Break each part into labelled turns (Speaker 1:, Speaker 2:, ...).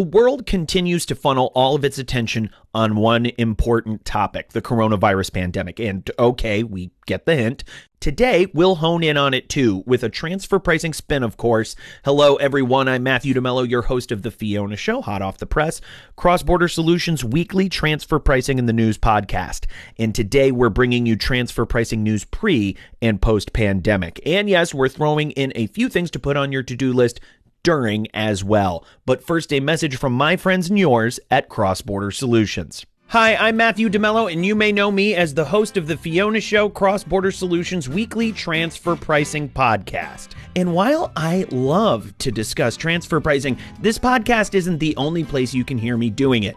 Speaker 1: The world continues to funnel all of its attention on one important topic the coronavirus pandemic. And okay, we get the hint. Today, we'll hone in on it too, with a transfer pricing spin, of course. Hello, everyone. I'm Matthew DeMello, your host of The Fiona Show, hot off the press, Cross Border Solutions weekly transfer pricing in the news podcast. And today, we're bringing you transfer pricing news pre and post pandemic. And yes, we're throwing in a few things to put on your to do list during as well. But first, a message from my friends and yours at Cross Border Solutions. Hi, I'm Matthew DeMello, and you may know me as the host of the Fiona Show Cross Border Solutions weekly transfer pricing podcast. And while I love to discuss transfer pricing, this podcast isn't the only place you can hear me doing it.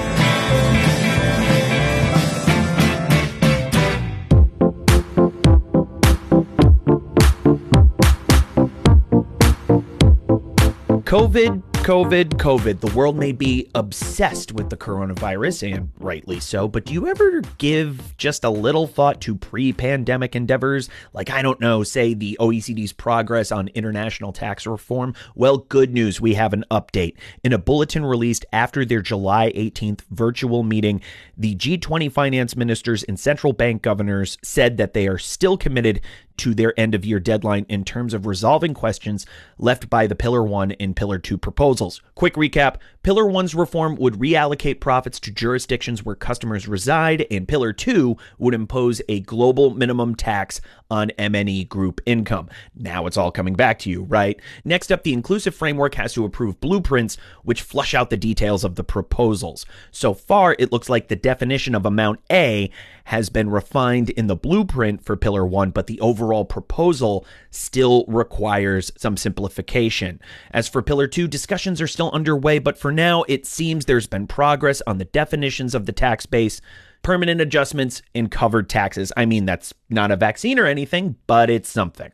Speaker 1: COVID COVID, COVID. The world may be obsessed with the coronavirus, and rightly so, but do you ever give just a little thought to pre pandemic endeavors? Like, I don't know, say the OECD's progress on international tax reform? Well, good news. We have an update. In a bulletin released after their July 18th virtual meeting, the G20 finance ministers and central bank governors said that they are still committed to their end of year deadline in terms of resolving questions left by the Pillar 1 and Pillar 2 proposals. Quick recap Pillar 1's reform would reallocate profits to jurisdictions where customers reside, and Pillar 2 would impose a global minimum tax on MNE group income. Now it's all coming back to you, right? Next up, the inclusive framework has to approve blueprints which flush out the details of the proposals. So far, it looks like the definition of Amount A has been refined in the blueprint for Pillar 1, but the overall proposal still requires some simplification. As for Pillar 2, discussions are still underway, but for now, it seems there's been progress on the definitions of the tax base permanent adjustments and covered taxes. I mean, that's not a vaccine or anything, but it's something.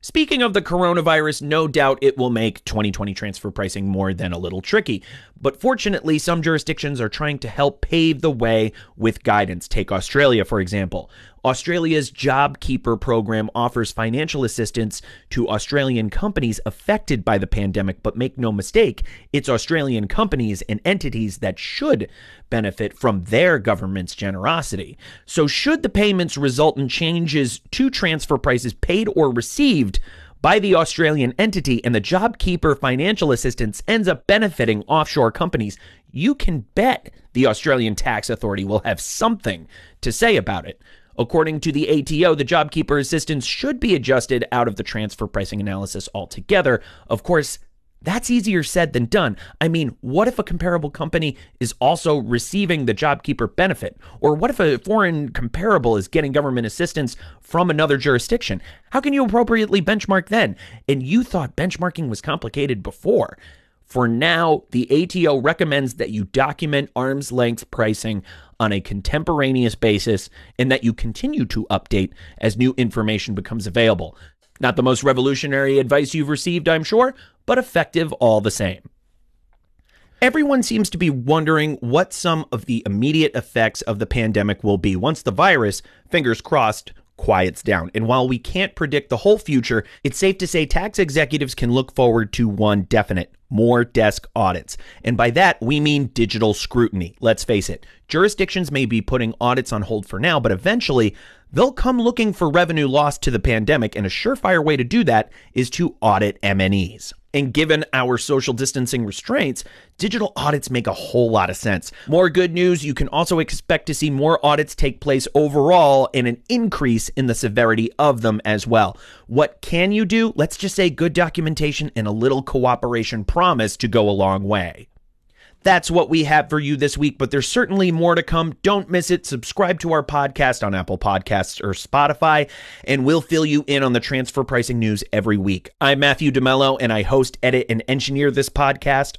Speaker 1: Speaking of the coronavirus, no doubt it will make 2020 transfer pricing more than a little tricky. But fortunately, some jurisdictions are trying to help pave the way with guidance. Take Australia, for example. Australia's JobKeeper program offers financial assistance to Australian companies affected by the pandemic, but make no mistake, it's Australian companies and entities that should benefit from their government's generosity. So, should the payments result in changes to transfer prices paid or received, by the Australian entity and the JobKeeper financial assistance ends up benefiting offshore companies, you can bet the Australian Tax Authority will have something to say about it. According to the ATO, the JobKeeper assistance should be adjusted out of the transfer pricing analysis altogether. Of course, that's easier said than done. I mean, what if a comparable company is also receiving the JobKeeper benefit? Or what if a foreign comparable is getting government assistance from another jurisdiction? How can you appropriately benchmark then? And you thought benchmarking was complicated before. For now, the ATO recommends that you document arm's length pricing on a contemporaneous basis and that you continue to update as new information becomes available. Not the most revolutionary advice you've received, I'm sure, but effective all the same. Everyone seems to be wondering what some of the immediate effects of the pandemic will be once the virus, fingers crossed, quiets down. And while we can't predict the whole future, it's safe to say tax executives can look forward to one definite more desk audits. And by that, we mean digital scrutiny. Let's face it, jurisdictions may be putting audits on hold for now, but eventually they'll come looking for revenue lost to the pandemic, and a surefire way to do that is to audit MNEs. And given our social distancing restraints, digital audits make a whole lot of sense. More good news you can also expect to see more audits take place overall and an increase in the severity of them as well. What can you do? Let's just say good documentation and a little cooperation promise to go a long way. That's what we have for you this week, but there's certainly more to come. Don't miss it. Subscribe to our podcast on Apple Podcasts or Spotify, and we'll fill you in on the transfer pricing news every week. I'm Matthew DeMello, and I host, edit, and engineer this podcast.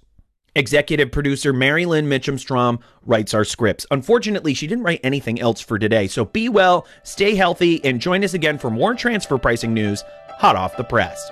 Speaker 1: Executive producer Mary Lynn Mitchum Strom writes our scripts. Unfortunately, she didn't write anything else for today, so be well, stay healthy, and join us again for more transfer pricing news hot off the press.